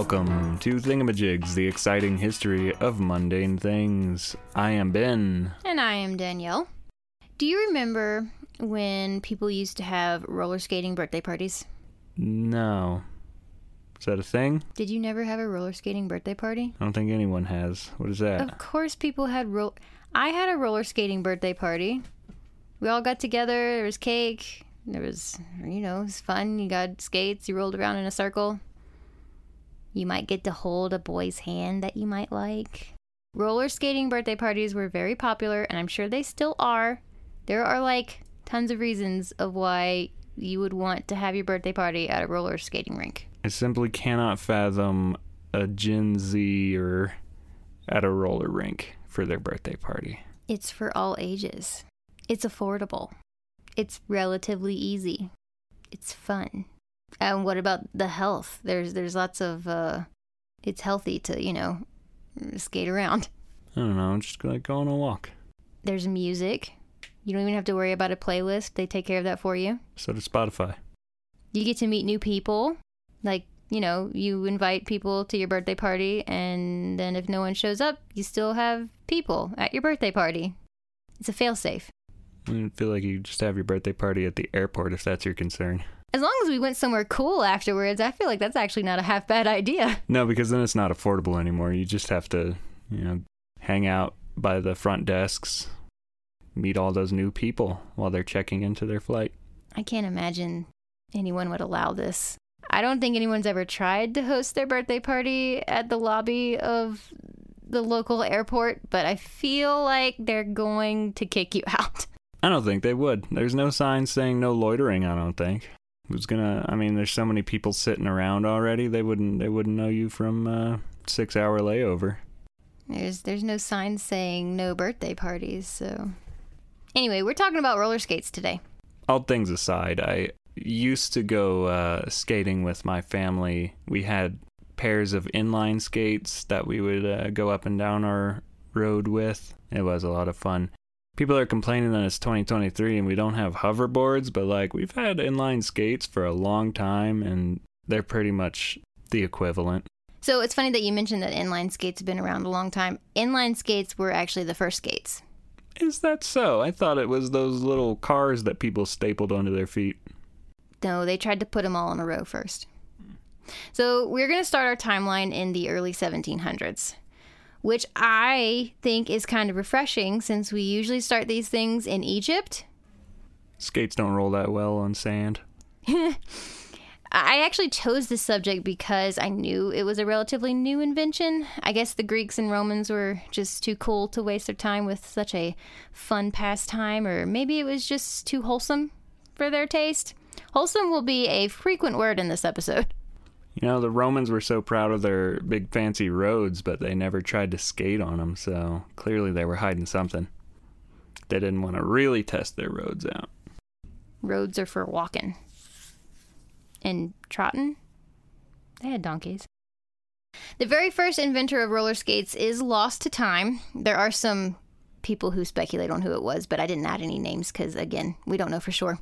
Welcome to Thingamajigs, the exciting history of mundane things. I am Ben. And I am Danielle. Do you remember when people used to have roller skating birthday parties? No. Is that a thing? Did you never have a roller skating birthday party? I don't think anyone has. What is that? Of course, people had roll. I had a roller skating birthday party. We all got together. There was cake. There was, you know, it was fun. You got skates. You rolled around in a circle. You might get to hold a boy's hand that you might like. Roller skating birthday parties were very popular, and I'm sure they still are. There are like tons of reasons of why you would want to have your birthday party at a roller skating rink. I simply cannot fathom a Gen Z or at a roller rink for their birthday party. It's for all ages. It's affordable. It's relatively easy. It's fun. And what about the health? There's there's lots of uh it's healthy to, you know, skate around. I don't know, I'm just like go on a walk. There's music. You don't even have to worry about a playlist. They take care of that for you. So does Spotify. You get to meet new people. Like, you know, you invite people to your birthday party and then if no one shows up, you still have people at your birthday party. It's a failsafe. I feel like you just have your birthday party at the airport if that's your concern. As long as we went somewhere cool afterwards, I feel like that's actually not a half bad idea. No, because then it's not affordable anymore. You just have to, you know, hang out by the front desks, meet all those new people while they're checking into their flight. I can't imagine anyone would allow this. I don't think anyone's ever tried to host their birthday party at the lobby of the local airport, but I feel like they're going to kick you out. I don't think they would. There's no sign saying no loitering, I don't think. Who's gonna I mean there's so many people sitting around already, they wouldn't they wouldn't know you from uh six hour layover. There's there's no sign saying no birthday parties, so Anyway, we're talking about roller skates today. All things aside, I used to go uh, skating with my family. We had pairs of inline skates that we would uh, go up and down our road with. It was a lot of fun. People are complaining that it's 2023 and we don't have hoverboards, but like we've had inline skates for a long time and they're pretty much the equivalent. So it's funny that you mentioned that inline skates have been around a long time. Inline skates were actually the first skates. Is that so? I thought it was those little cars that people stapled onto their feet. No, they tried to put them all in a row first. So we're going to start our timeline in the early 1700s, which I think is kind of refreshing since we usually start these things in Egypt. Skates don't roll that well on sand. I actually chose this subject because I knew it was a relatively new invention. I guess the Greeks and Romans were just too cool to waste their time with such a fun pastime, or maybe it was just too wholesome for their taste. Wholesome will be a frequent word in this episode. You know, the Romans were so proud of their big fancy roads, but they never tried to skate on them, so clearly they were hiding something. They didn't want to really test their roads out. Roads are for walking and trotting. They had donkeys. The very first inventor of roller skates is lost to time. There are some people who speculate on who it was, but I didn't add any names because, again, we don't know for sure.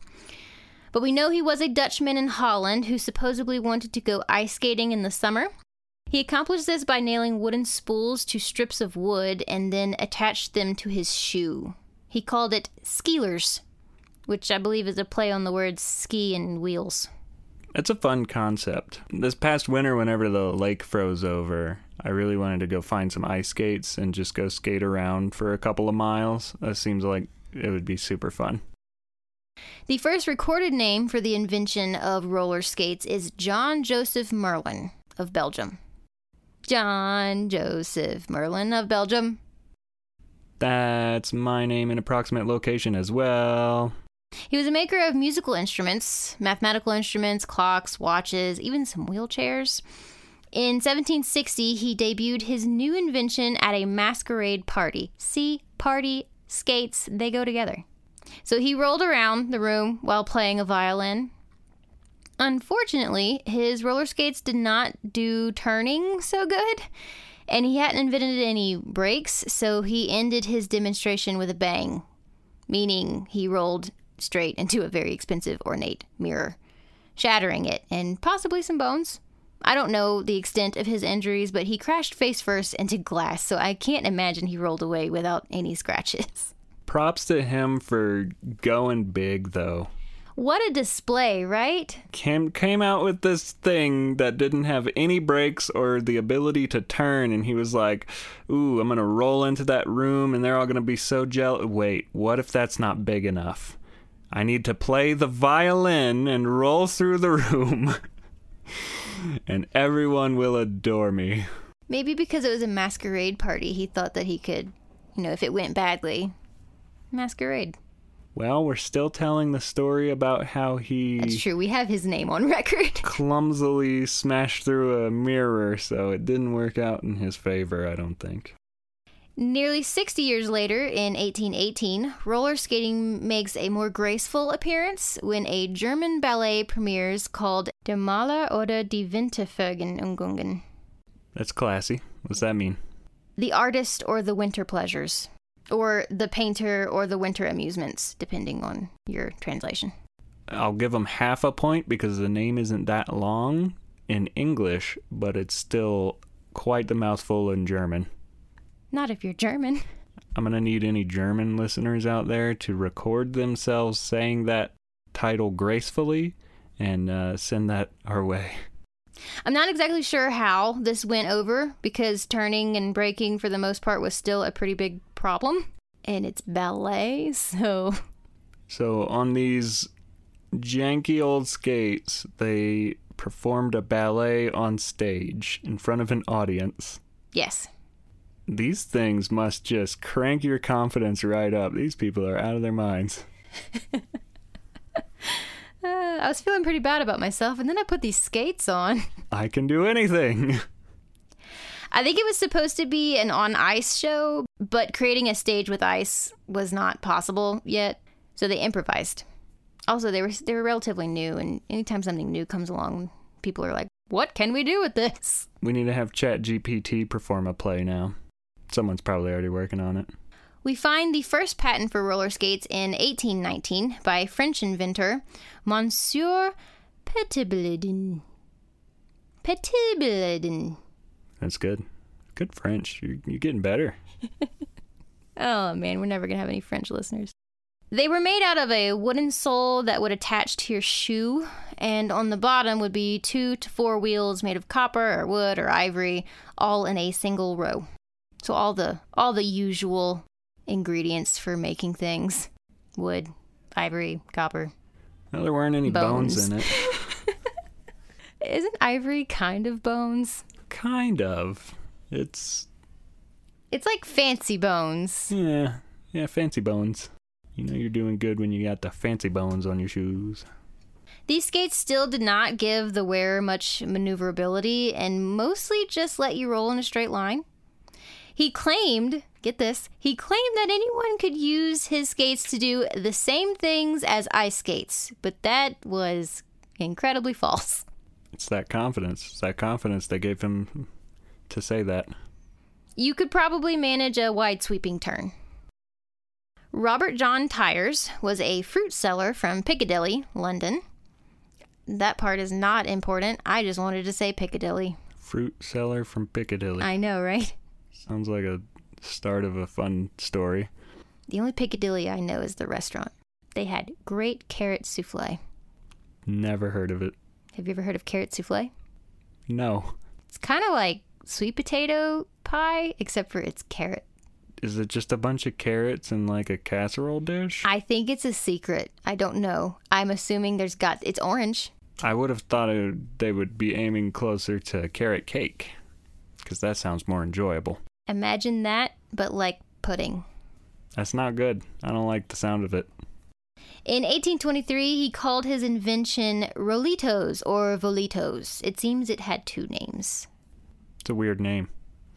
But we know he was a Dutchman in Holland who supposedly wanted to go ice skating in the summer. He accomplished this by nailing wooden spools to strips of wood and then attached them to his shoe. He called it skeelers, which I believe is a play on the words ski and wheels. It's a fun concept. This past winter, whenever the lake froze over, I really wanted to go find some ice skates and just go skate around for a couple of miles. That seems like it would be super fun. The first recorded name for the invention of roller skates is John Joseph Merlin of Belgium. John Joseph Merlin of Belgium. That's my name and approximate location as well. He was a maker of musical instruments, mathematical instruments, clocks, watches, even some wheelchairs. In 1760, he debuted his new invention at a masquerade party. See, party, skates, they go together. So he rolled around the room while playing a violin. Unfortunately, his roller skates did not do turning so good, and he hadn't invented any brakes, so he ended his demonstration with a bang, meaning he rolled straight into a very expensive ornate mirror, shattering it and possibly some bones. I don't know the extent of his injuries, but he crashed face first into glass, so I can't imagine he rolled away without any scratches. Props to him for going big, though. What a display, right? Came came out with this thing that didn't have any brakes or the ability to turn, and he was like, "Ooh, I'm gonna roll into that room, and they're all gonna be so jealous." Wait, what if that's not big enough? I need to play the violin and roll through the room, and everyone will adore me. Maybe because it was a masquerade party, he thought that he could, you know, if it went badly, masquerade. Well, we're still telling the story about how he That's true. We have his name on record. clumsily smashed through a mirror, so it didn't work out in his favor, I don't think. Nearly 60 years later, in 1818, roller skating makes a more graceful appearance when a German ballet premieres called Der Maler oder die Wintervergnügungen. That's classy. What's that mean? The artist or the winter pleasures, or the painter or the winter amusements, depending on your translation. I'll give him half a point because the name isn't that long in English, but it's still quite the mouthful in German. Not if you're German. I'm going to need any German listeners out there to record themselves saying that title gracefully and uh, send that our way. I'm not exactly sure how this went over because turning and braking for the most part was still a pretty big problem. And it's ballet, so. So on these janky old skates, they performed a ballet on stage in front of an audience. Yes. These things must just crank your confidence right up. These people are out of their minds. Uh, I was feeling pretty bad about myself, and then I put these skates on. I can do anything. I think it was supposed to be an on ice show, but creating a stage with ice was not possible yet, so they improvised. Also, they were they were relatively new, and anytime something new comes along, people are like, "What can we do with this?" We need to have ChatGPT perform a play now. Someone's probably already working on it. We find the first patent for roller skates in 1819 by French inventor Monsieur Petitbledin. Petitbledin. That's good. Good French. You're, you're getting better. Oh man, we're never gonna have any French listeners. They were made out of a wooden sole that would attach to your shoe, and on the bottom would be two to four wheels made of copper or wood or ivory, all in a single row. So all the all the usual ingredients for making things: wood, ivory, copper. Well, there weren't any bones, Bones. in it. Isn't ivory kind of bones? Kind of. It's It's like fancy bones. yeah, yeah, fancy bones. You know you're doing good when you got the fancy bones on your shoes. These skates still did not give the wearer much maneuverability and mostly just let you roll in a straight line. He claimed, get this, he claimed that anyone could use his skates to do the same things as ice skates, but that was incredibly false. It's that confidence. It's that confidence that gave him to say that. You could probably manage a wide sweeping turn. Robert John Tyers was a fruit seller from Piccadilly, London. That part is not important. I just wanted to say Piccadilly. Fruit seller from Piccadilly. I know, right? Sounds like a start of a fun story. The only Piccadilly I know is the restaurant. They had great carrot souffle. Never heard of it. Have you ever heard of carrot souffle? No. It's kind of like sweet potato pie, except for it's carrot. Is it just a bunch of carrots in like a casserole dish? I think it's a secret. I don't know. I'm assuming there's got it's orange. I would have thought it they would be aiming closer to carrot cake because that sounds more enjoyable. Imagine that, but like pudding. That's not good. I don't like the sound of it. In 1823, he called his invention Rolitos or Volitos. It seems it had two names. It's a weird name.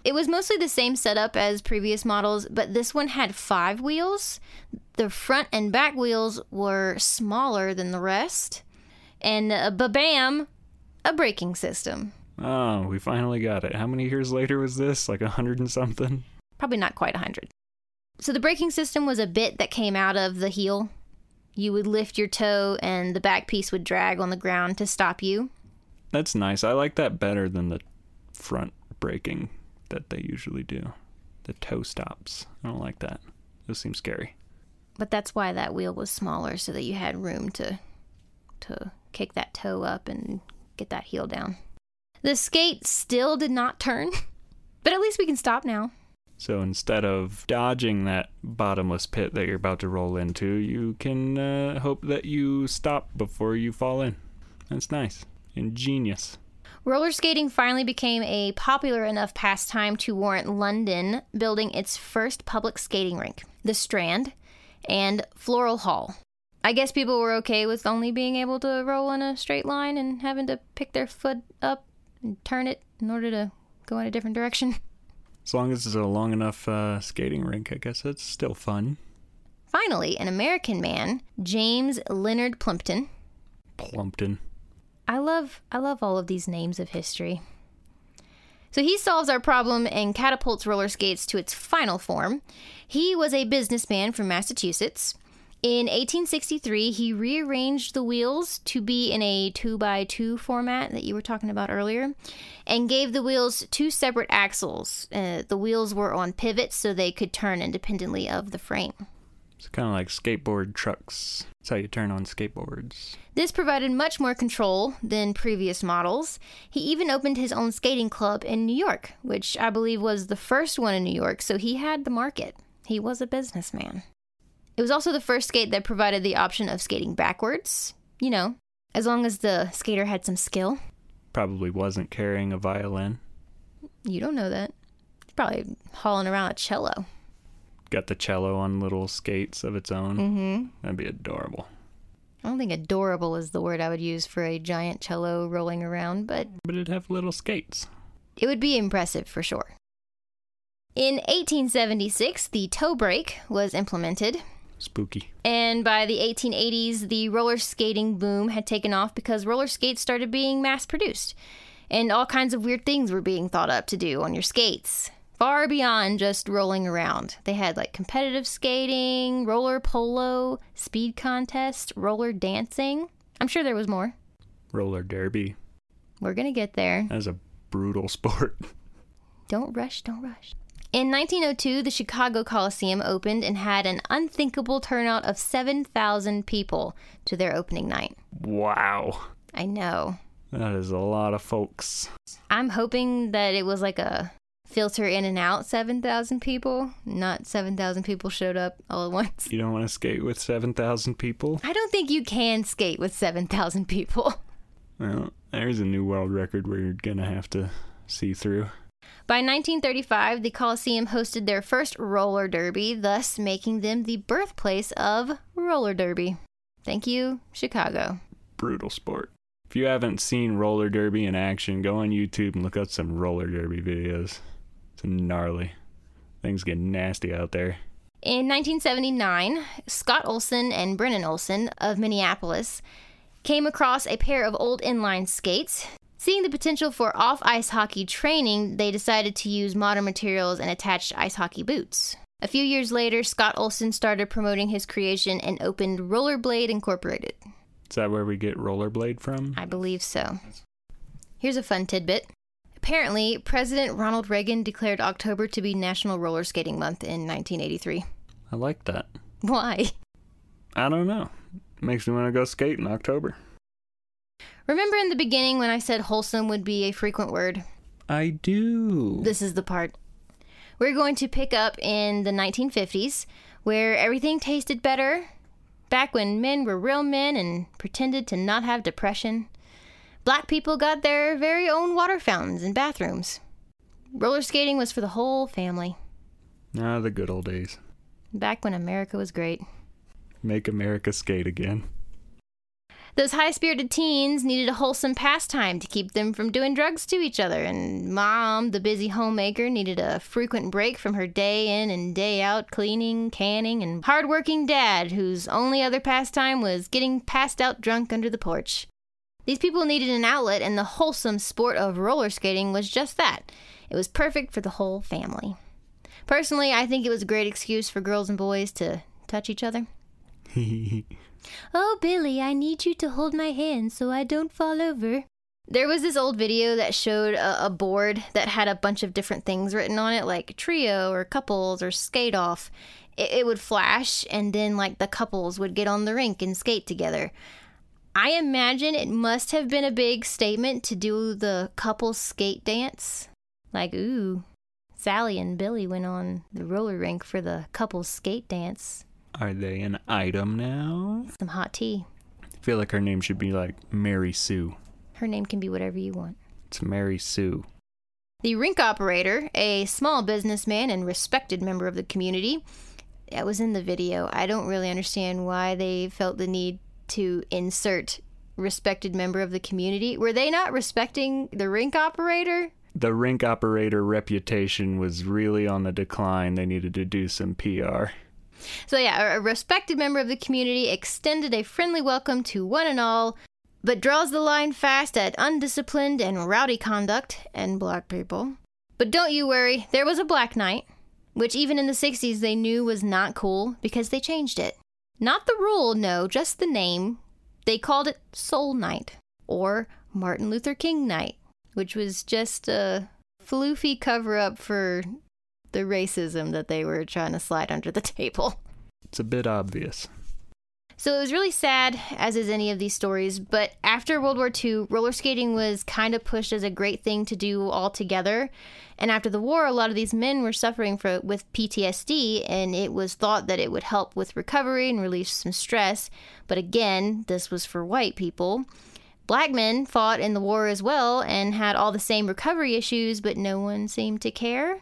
It was mostly the same setup as previous models, but this one had five wheels. The front and back wheels were smaller than the rest. And uh, bam, a braking system. Oh, we finally got it. How many years later was this? Like a hundred and something? Probably not quite a 100. So the braking system was a bit that came out of the heel. You would lift your toe, and the back piece would drag on the ground to stop you. That's nice. I like that better than the front braking that they usually do. The toe stops. I don't like that. Those seem scary. But that's why that wheel was smaller so that you had room to to kick that toe up and get that heel down. The skate still did not turn, but at least we can stop now. So instead of dodging that bottomless pit that you're about to roll into, you can uh, hope that you stop before you fall in. That's nice. Ingenious. Roller skating finally became a popular enough pastime to warrant London building its first public skating rink, the Strand, and Floral Hall. I guess people were okay with only being able to roll in a straight line and having to pick their foot up and turn it in order to go in a different direction. As long as it's a long enough uh, skating rink, I guess it's still fun. Finally, an American man, James Leonard Plimpton. Plumpton. I love I love all of these names of history. So he solves our problem and catapults roller skates to its final form. He was a businessman from Massachusetts. In 1863, he rearranged the wheels to be in a 2x2 format that you were talking about earlier and gave the wheels two separate axles. Uh, the wheels were on pivots so they could turn independently of the frame. It's kind of like skateboard trucks. That's how you turn on skateboards. This provided much more control than previous models. He even opened his own skating club in New York, which I believe was the first one in New York, so he had the market. He was a businessman. It was also the first skate that provided the option of skating backwards, you know, as long as the skater had some skill. Probably wasn't carrying a violin. You don't know that. Probably hauling around a cello. Got the cello on little skates of its own. Mm-hmm. That'd be adorable. I don't think adorable is the word I would use for a giant cello rolling around, but But it'd have little skates. it would be impressive for sure. In 1876, the toe brake was implemented, Spooky. and by the 1880s, the roller skating boom had taken off because roller skates started being mass produced, and all kinds of weird things were being thought up to do on your skates. Far beyond just rolling around. They had like competitive skating, roller polo, speed contest, roller dancing. I'm sure there was more. Roller derby. We're gonna get there. That's a brutal sport. Don't rush, don't rush. In 1902, the Chicago Coliseum opened and had an unthinkable turnout of 7,000 people to their opening night. Wow. I know. That is a lot of folks. I'm hoping that it was like a filter in and out 7,000 people, not 7,000 people showed up all at once. You don't want to skate with 7,000 people? I don't think you can skate with 7,000 people. Well, there's a new world record where you're going to have to see through. By 1935, the Coliseum hosted their first roller derby, thus making them the birthplace of roller derby. Thank you, Chicago. Brutal sport. If you haven't seen roller derby in action, go on YouTube and look up some roller derby videos. It's gnarly. Things get nasty out there. In 1979, Scott Olson and Brennan Olson of Minneapolis came across a pair of old inline skates. Seeing the potential for off ice hockey training, they decided to use modern materials and attached ice hockey boots. A few years later, Scott Olson started promoting his creation and opened Rollerblade Incorporated. Is that where we get rollerblade from? I believe so. Here's a fun tidbit. Apparently, President Ronald Reagan declared October to be National Roller Skating Month in 1983. I like that. Why? I don't know. Makes me want to go skate in October. Remember in the beginning when I said wholesome would be a frequent word? I do. This is the part. We're going to pick up in the 1950s, where everything tasted better. Back when men were real men and pretended to not have depression. Black people got their very own water fountains and bathrooms. Roller skating was for the whole family. Ah, the good old days. Back when America was great. Make America skate again. Those high spirited teens needed a wholesome pastime to keep them from doing drugs to each other, and mom, the busy homemaker, needed a frequent break from her day in and day out cleaning, canning, and hard-working dad, whose only other pastime was getting passed out drunk under the porch. These people needed an outlet, and the wholesome sport of roller skating was just that. It was perfect for the whole family. Personally, I think it was a great excuse for girls and boys to touch each other. Oh, Billy, I need you to hold my hand so I don't fall over. There was this old video that showed a, a board that had a bunch of different things written on it, like trio or couples or skate off. It, it would flash, and then like the couples would get on the rink and skate together. I imagine it must have been a big statement to do the couple skate dance. Like, ooh, Sally and Billy went on the roller rink for the couple skate dance. Are they an item now? Some hot tea. I feel like her name should be like Mary Sue. Her name can be whatever you want. It's Mary Sue. The rink operator, a small businessman and respected member of the community, that was in the video. I don't really understand why they felt the need to insert respected member of the community. Were they not respecting the rink operator? The rink operator reputation was really on the decline. They needed to do some PR. So, yeah, a respected member of the community extended a friendly welcome to one and all, but draws the line fast at undisciplined and rowdy conduct and black people. But don't you worry, there was a black night, which even in the 60s they knew was not cool because they changed it. Not the rule, no, just the name. They called it Soul Night or Martin Luther King Night, which was just a floofy cover up for the racism that they were trying to slide under the table. It's a bit obvious. So it was really sad, as is any of these stories. But after World War II, roller skating was kind of pushed as a great thing to do all together. And after the war, a lot of these men were suffering for, with PTSD, and it was thought that it would help with recovery and relieve some stress. But again, this was for white people. Black men fought in the war as well and had all the same recovery issues, but no one seemed to care.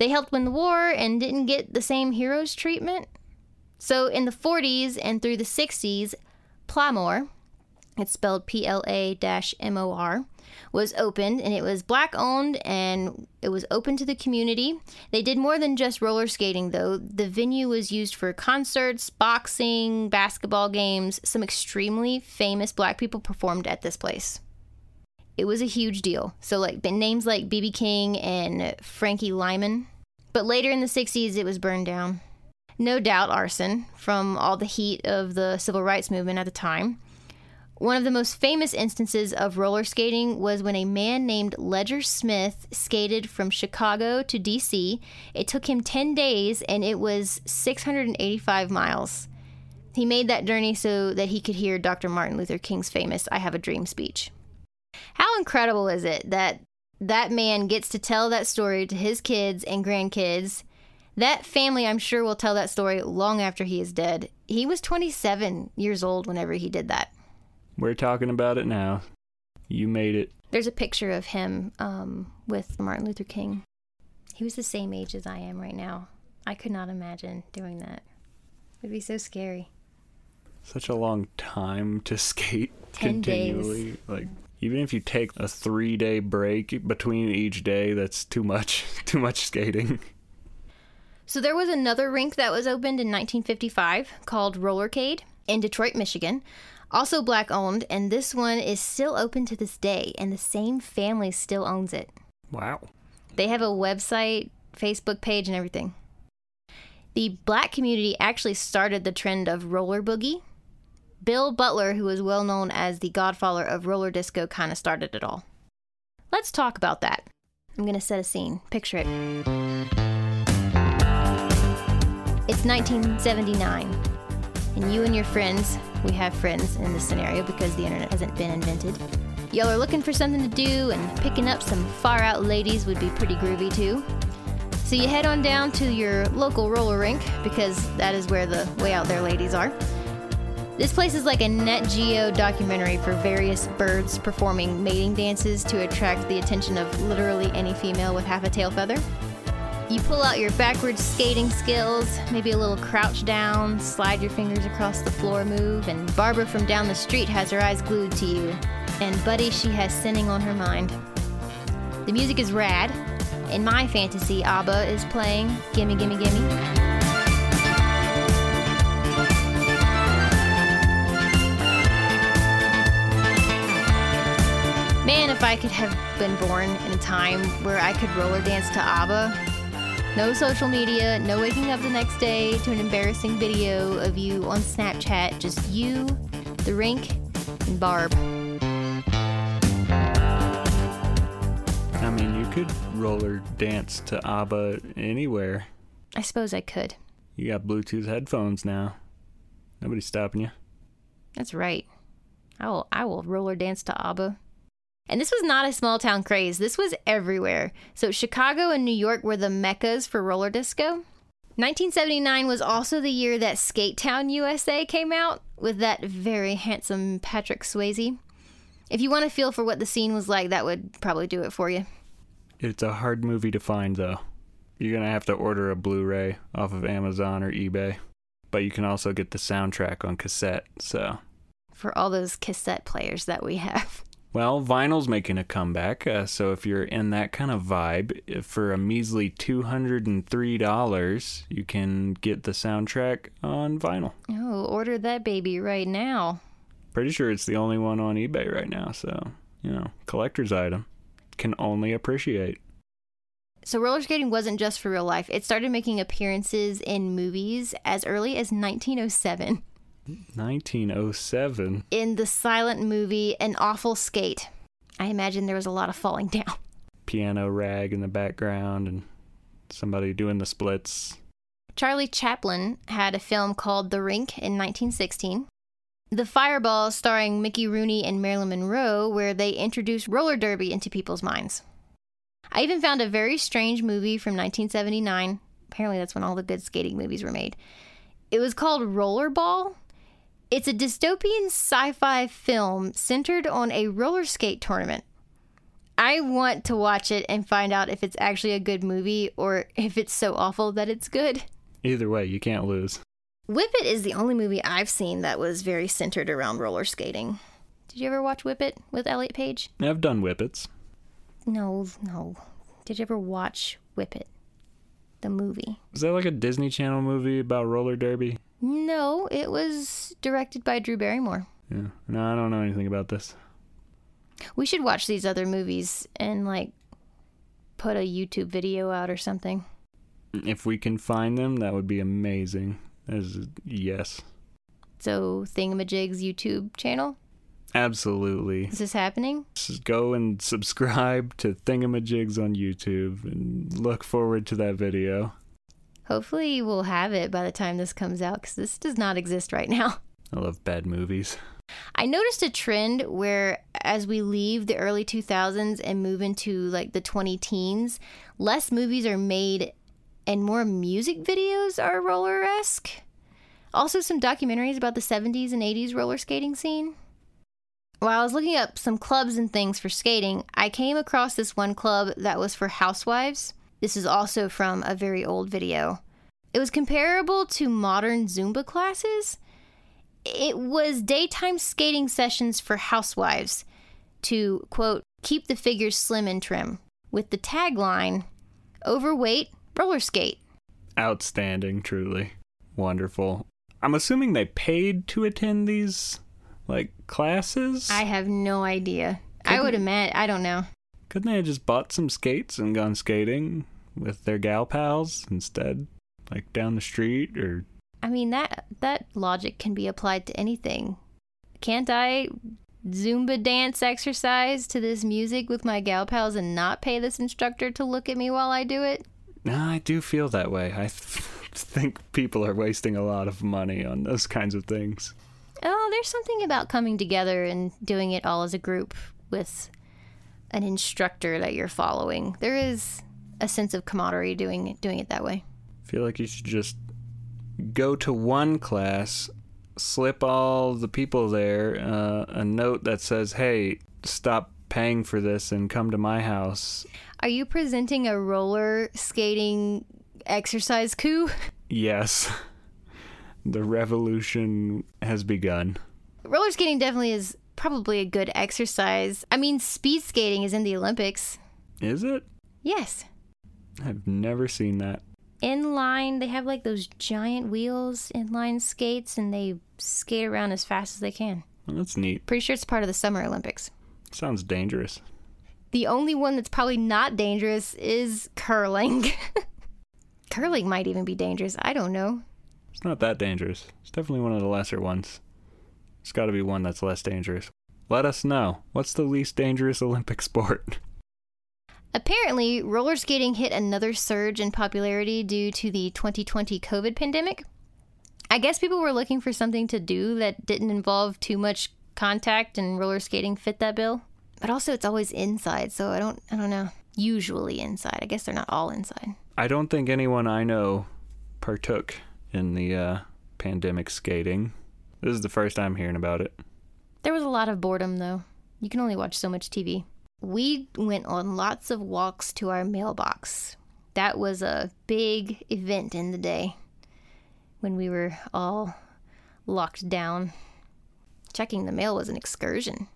They helped win the war and didn't get the same heroes treatment. So in the 40s and through the 60s, Plamor, it's spelled P L A M O R, was opened and it was black owned and it was open to the community. They did more than just roller skating though. The venue was used for concerts, boxing, basketball games. Some extremely famous black people performed at this place. It was a huge deal. So like names like BB King and Frankie Lymon. But later in the 60s it was burned down no doubt arson from all the heat of the civil rights movement at the time. One of the most famous instances of roller skating was when a man named Ledger Smith skated from Chicago to DC. It took him 10 days and it was 685 miles. He made that journey so that he could hear Dr. Martin Luther King's famous I Have a Dream speech. How incredible is it that that man gets to tell that story to his kids and grandkids that family, I'm sure, will tell that story long after he is dead. He was 27 years old whenever he did that. We're talking about it now. You made it. There's a picture of him um, with Martin Luther King. He was the same age as I am right now. I could not imagine doing that. It would be so scary. Such a long time to skate Ten continually. days. Like even if you take a three day break between each day, that's too much. too much skating. So there was another rink that was opened in 1955 called Rollercade in Detroit, Michigan. Also black owned, and this one is still open to this day, and the same family still owns it. Wow. They have a website, Facebook page, and everything. The black community actually started the trend of roller boogie. Bill Butler, who is well known as the godfather of roller disco, kind of started it all. Let's talk about that. I'm going to set a scene. Picture it. It's 1979, and you and your friends, we have friends in this scenario because the internet hasn't been invented. Y'all are looking for something to do, and picking up some far out ladies would be pretty groovy too. So you head on down to your local roller rink because that is where the way out there ladies are. This place is like a Nat Geo documentary for various birds performing mating dances to attract the attention of literally any female with half a tail feather. You pull out your backwards skating skills, maybe a little crouch down, slide your fingers across the floor move, and Barbara from down the street has her eyes glued to you. And Buddy, she has sinning on her mind. The music is rad. In my fantasy, ABBA is playing Gimme, Gimme, Gimme. Man, if I could have been born in a time where I could roller dance to ABBA, no social media, no waking up the next day to an embarrassing video of you on Snapchat, just you, the rink, and Barb. I mean, you could roller dance to ABBA anywhere. I suppose I could. You got Bluetooth headphones now. Nobody's stopping you. That's right. I will I will roller dance to ABBA. And this was not a small town craze. This was everywhere. So Chicago and New York were the meccas for roller disco. 1979 was also the year that Skate Town USA came out with that very handsome Patrick Swayze. If you want to feel for what the scene was like, that would probably do it for you. It's a hard movie to find, though. You're going to have to order a Blu ray off of Amazon or eBay. But you can also get the soundtrack on cassette, so. For all those cassette players that we have. Well, vinyl's making a comeback, uh, so if you're in that kind of vibe, for a measly $203, you can get the soundtrack on vinyl. Oh, order that baby right now. Pretty sure it's the only one on eBay right now, so, you know, collector's item. Can only appreciate. So, roller skating wasn't just for real life. It started making appearances in movies as early as 1907. 1907. In the silent movie An Awful Skate. I imagine there was a lot of falling down. Piano rag in the background and somebody doing the splits. Charlie Chaplin had a film called The Rink in 1916. The Fireball, starring Mickey Rooney and Marilyn Monroe, where they introduced roller derby into people's minds. I even found a very strange movie from 1979. Apparently, that's when all the good skating movies were made. It was called Rollerball. It's a dystopian sci fi film centered on a roller skate tournament. I want to watch it and find out if it's actually a good movie or if it's so awful that it's good. Either way, you can't lose. Whip It is the only movie I've seen that was very centered around roller skating. Did you ever watch Whip It with Elliot Page? I've done whippets. No, no. Did you ever watch Whip It? The movie. Is that like a Disney Channel movie about roller derby? No, it was directed by Drew Barrymore. Yeah. No, I don't know anything about this. We should watch these other movies and like put a YouTube video out or something. If we can find them, that would be amazing. As yes. So Thingamajig's YouTube channel? Absolutely. Is this happening? Just go and subscribe to Thingamajigs on YouTube and look forward to that video. Hopefully, we'll have it by the time this comes out because this does not exist right now. I love bad movies. I noticed a trend where as we leave the early 2000s and move into like the 20 teens, less movies are made and more music videos are roller esque. Also, some documentaries about the 70s and 80s roller skating scene. While I was looking up some clubs and things for skating, I came across this one club that was for housewives. This is also from a very old video. It was comparable to modern Zumba classes. It was daytime skating sessions for housewives to, quote, keep the figures slim and trim, with the tagline, overweight, roller skate. Outstanding, truly. Wonderful. I'm assuming they paid to attend these, like, classes? I have no idea. I would imagine, I don't know. Couldn't they have just bought some skates and gone skating with their gal pals instead? Like down the street or I mean that that logic can be applied to anything. Can't I Zumba dance exercise to this music with my gal pals and not pay this instructor to look at me while I do it? No, I do feel that way. I th- think people are wasting a lot of money on those kinds of things. Oh, there's something about coming together and doing it all as a group with an instructor that you're following. There is a sense of camaraderie doing doing it that way. I feel like you should just go to one class, slip all the people there uh, a note that says, "Hey, stop paying for this and come to my house." Are you presenting a roller skating exercise coup? Yes. The revolution has begun. Roller skating definitely is probably a good exercise. I mean, speed skating is in the Olympics. Is it? Yes. I've never seen that. Inline, they have like those giant wheels, inline skates, and they skate around as fast as they can. Well, that's neat. Pretty sure it's part of the Summer Olympics. Sounds dangerous. The only one that's probably not dangerous is curling. curling might even be dangerous. I don't know. It's not that dangerous. It's definitely one of the lesser ones. It's got to be one that's less dangerous. Let us know. What's the least dangerous Olympic sport? Apparently, roller skating hit another surge in popularity due to the 2020 COVID pandemic. I guess people were looking for something to do that didn't involve too much contact and roller skating fit that bill. But also it's always inside, so I don't I don't know. Usually inside. I guess they're not all inside. I don't think anyone I know partook in the uh, pandemic skating. This is the first time hearing about it. There was a lot of boredom though. You can only watch so much TV. We went on lots of walks to our mailbox. That was a big event in the day when we were all locked down. Checking the mail was an excursion.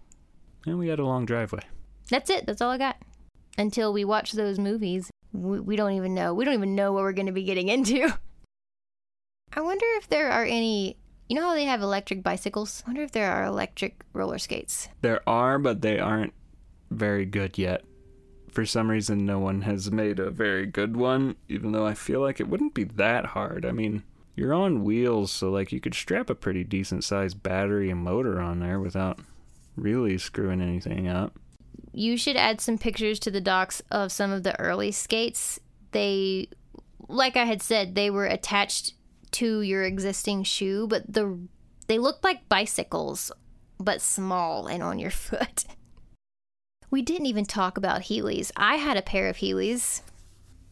And we had a long driveway. That's it. That's all I got. Until we watch those movies, we, we don't even know. We don't even know what we're going to be getting into. I wonder if there are any. You know how they have electric bicycles? I wonder if there are electric roller skates. There are, but they aren't very good yet. For some reason, no one has made a very good one, even though I feel like it wouldn't be that hard. I mean, you're on wheels, so like you could strap a pretty decent sized battery and motor on there without really screwing anything up. You should add some pictures to the docs of some of the early skates. They, like I had said, they were attached to your existing shoe, but the they looked like bicycles, but small and on your foot. We didn't even talk about Heelys. I had a pair of Heelys.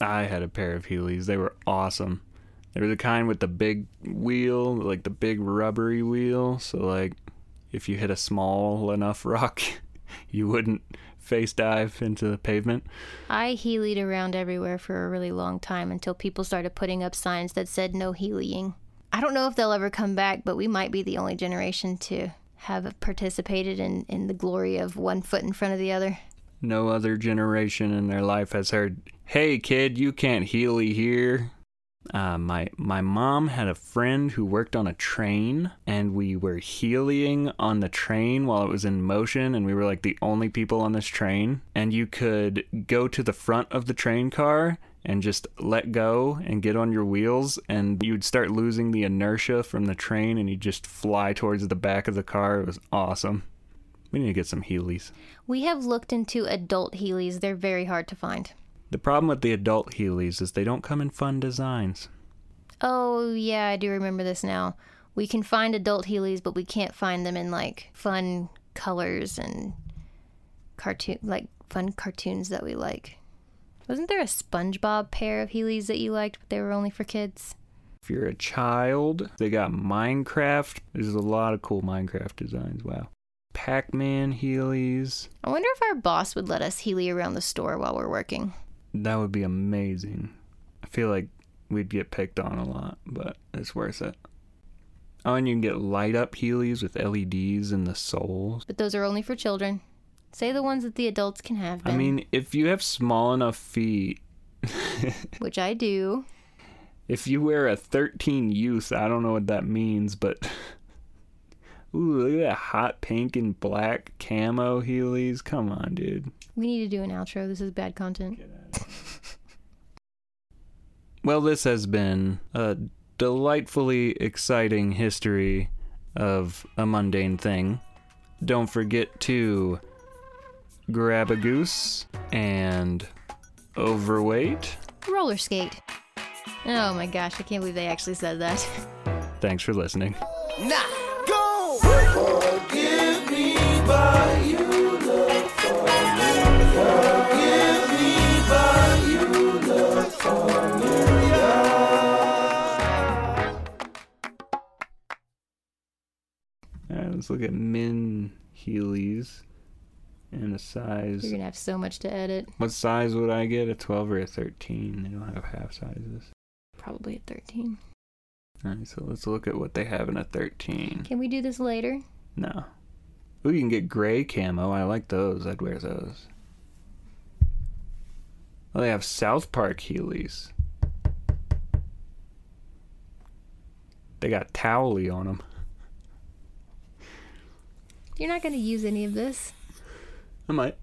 I had a pair of Heelys. They were awesome. They were the kind with the big wheel, like the big rubbery wheel. So like if you hit a small enough rock, you wouldn't face dive into the pavement. I heelied around everywhere for a really long time until people started putting up signs that said no heelying. I don't know if they'll ever come back, but we might be the only generation to have participated in, in the glory of one foot in front of the other. No other generation in their life has heard, hey kid, you can't heely here. Uh, my my mom had a friend who worked on a train, and we were heelying on the train while it was in motion, and we were like the only people on this train. And you could go to the front of the train car and just let go and get on your wheels, and you'd start losing the inertia from the train, and you'd just fly towards the back of the car. It was awesome. We need to get some Heelys. We have looked into adult Heelys. They're very hard to find. The problem with the adult Heelys is they don't come in fun designs. Oh, yeah, I do remember this now. We can find adult Heelys, but we can't find them in like fun colors and cartoon like fun cartoons that we like. Wasn't there a SpongeBob pair of Heelys that you liked, but they were only for kids? If you're a child, they got Minecraft. There's a lot of cool Minecraft designs. Wow. Pac Man Heelys. I wonder if our boss would let us Heely around the store while we're working. That would be amazing. I feel like we'd get picked on a lot, but it's worth it. Oh, and you can get light up Heelys with LEDs in the soles. But those are only for children. Say the ones that the adults can have. Ben, I mean, if you have small enough feet, which I do. if you wear a 13 youth, I don't know what that means, but. Ooh, look at that hot pink and black camo Heelys. Come on, dude. We need to do an outro. This is bad content. Well, this has been a delightfully exciting history of a mundane thing. Don't forget to grab a goose and overweight. Roller skate. Oh my gosh, I can't believe they actually said that. Thanks for listening. Now, go! Forgive me, but you look for me. Forgive me, but you look for me. All right, let's look at min Heelys and a size. You're gonna have so much to edit. What size would I get? A 12 or a 13? They don't have half sizes. Probably a 13. All right, so let's look at what they have in a 13. Can we do this later? No. Ooh, you can get gray camo. I like those. I'd wear those. Oh, they have South Park Heelys. They got Towelie on them. You're not gonna use any of this. I might.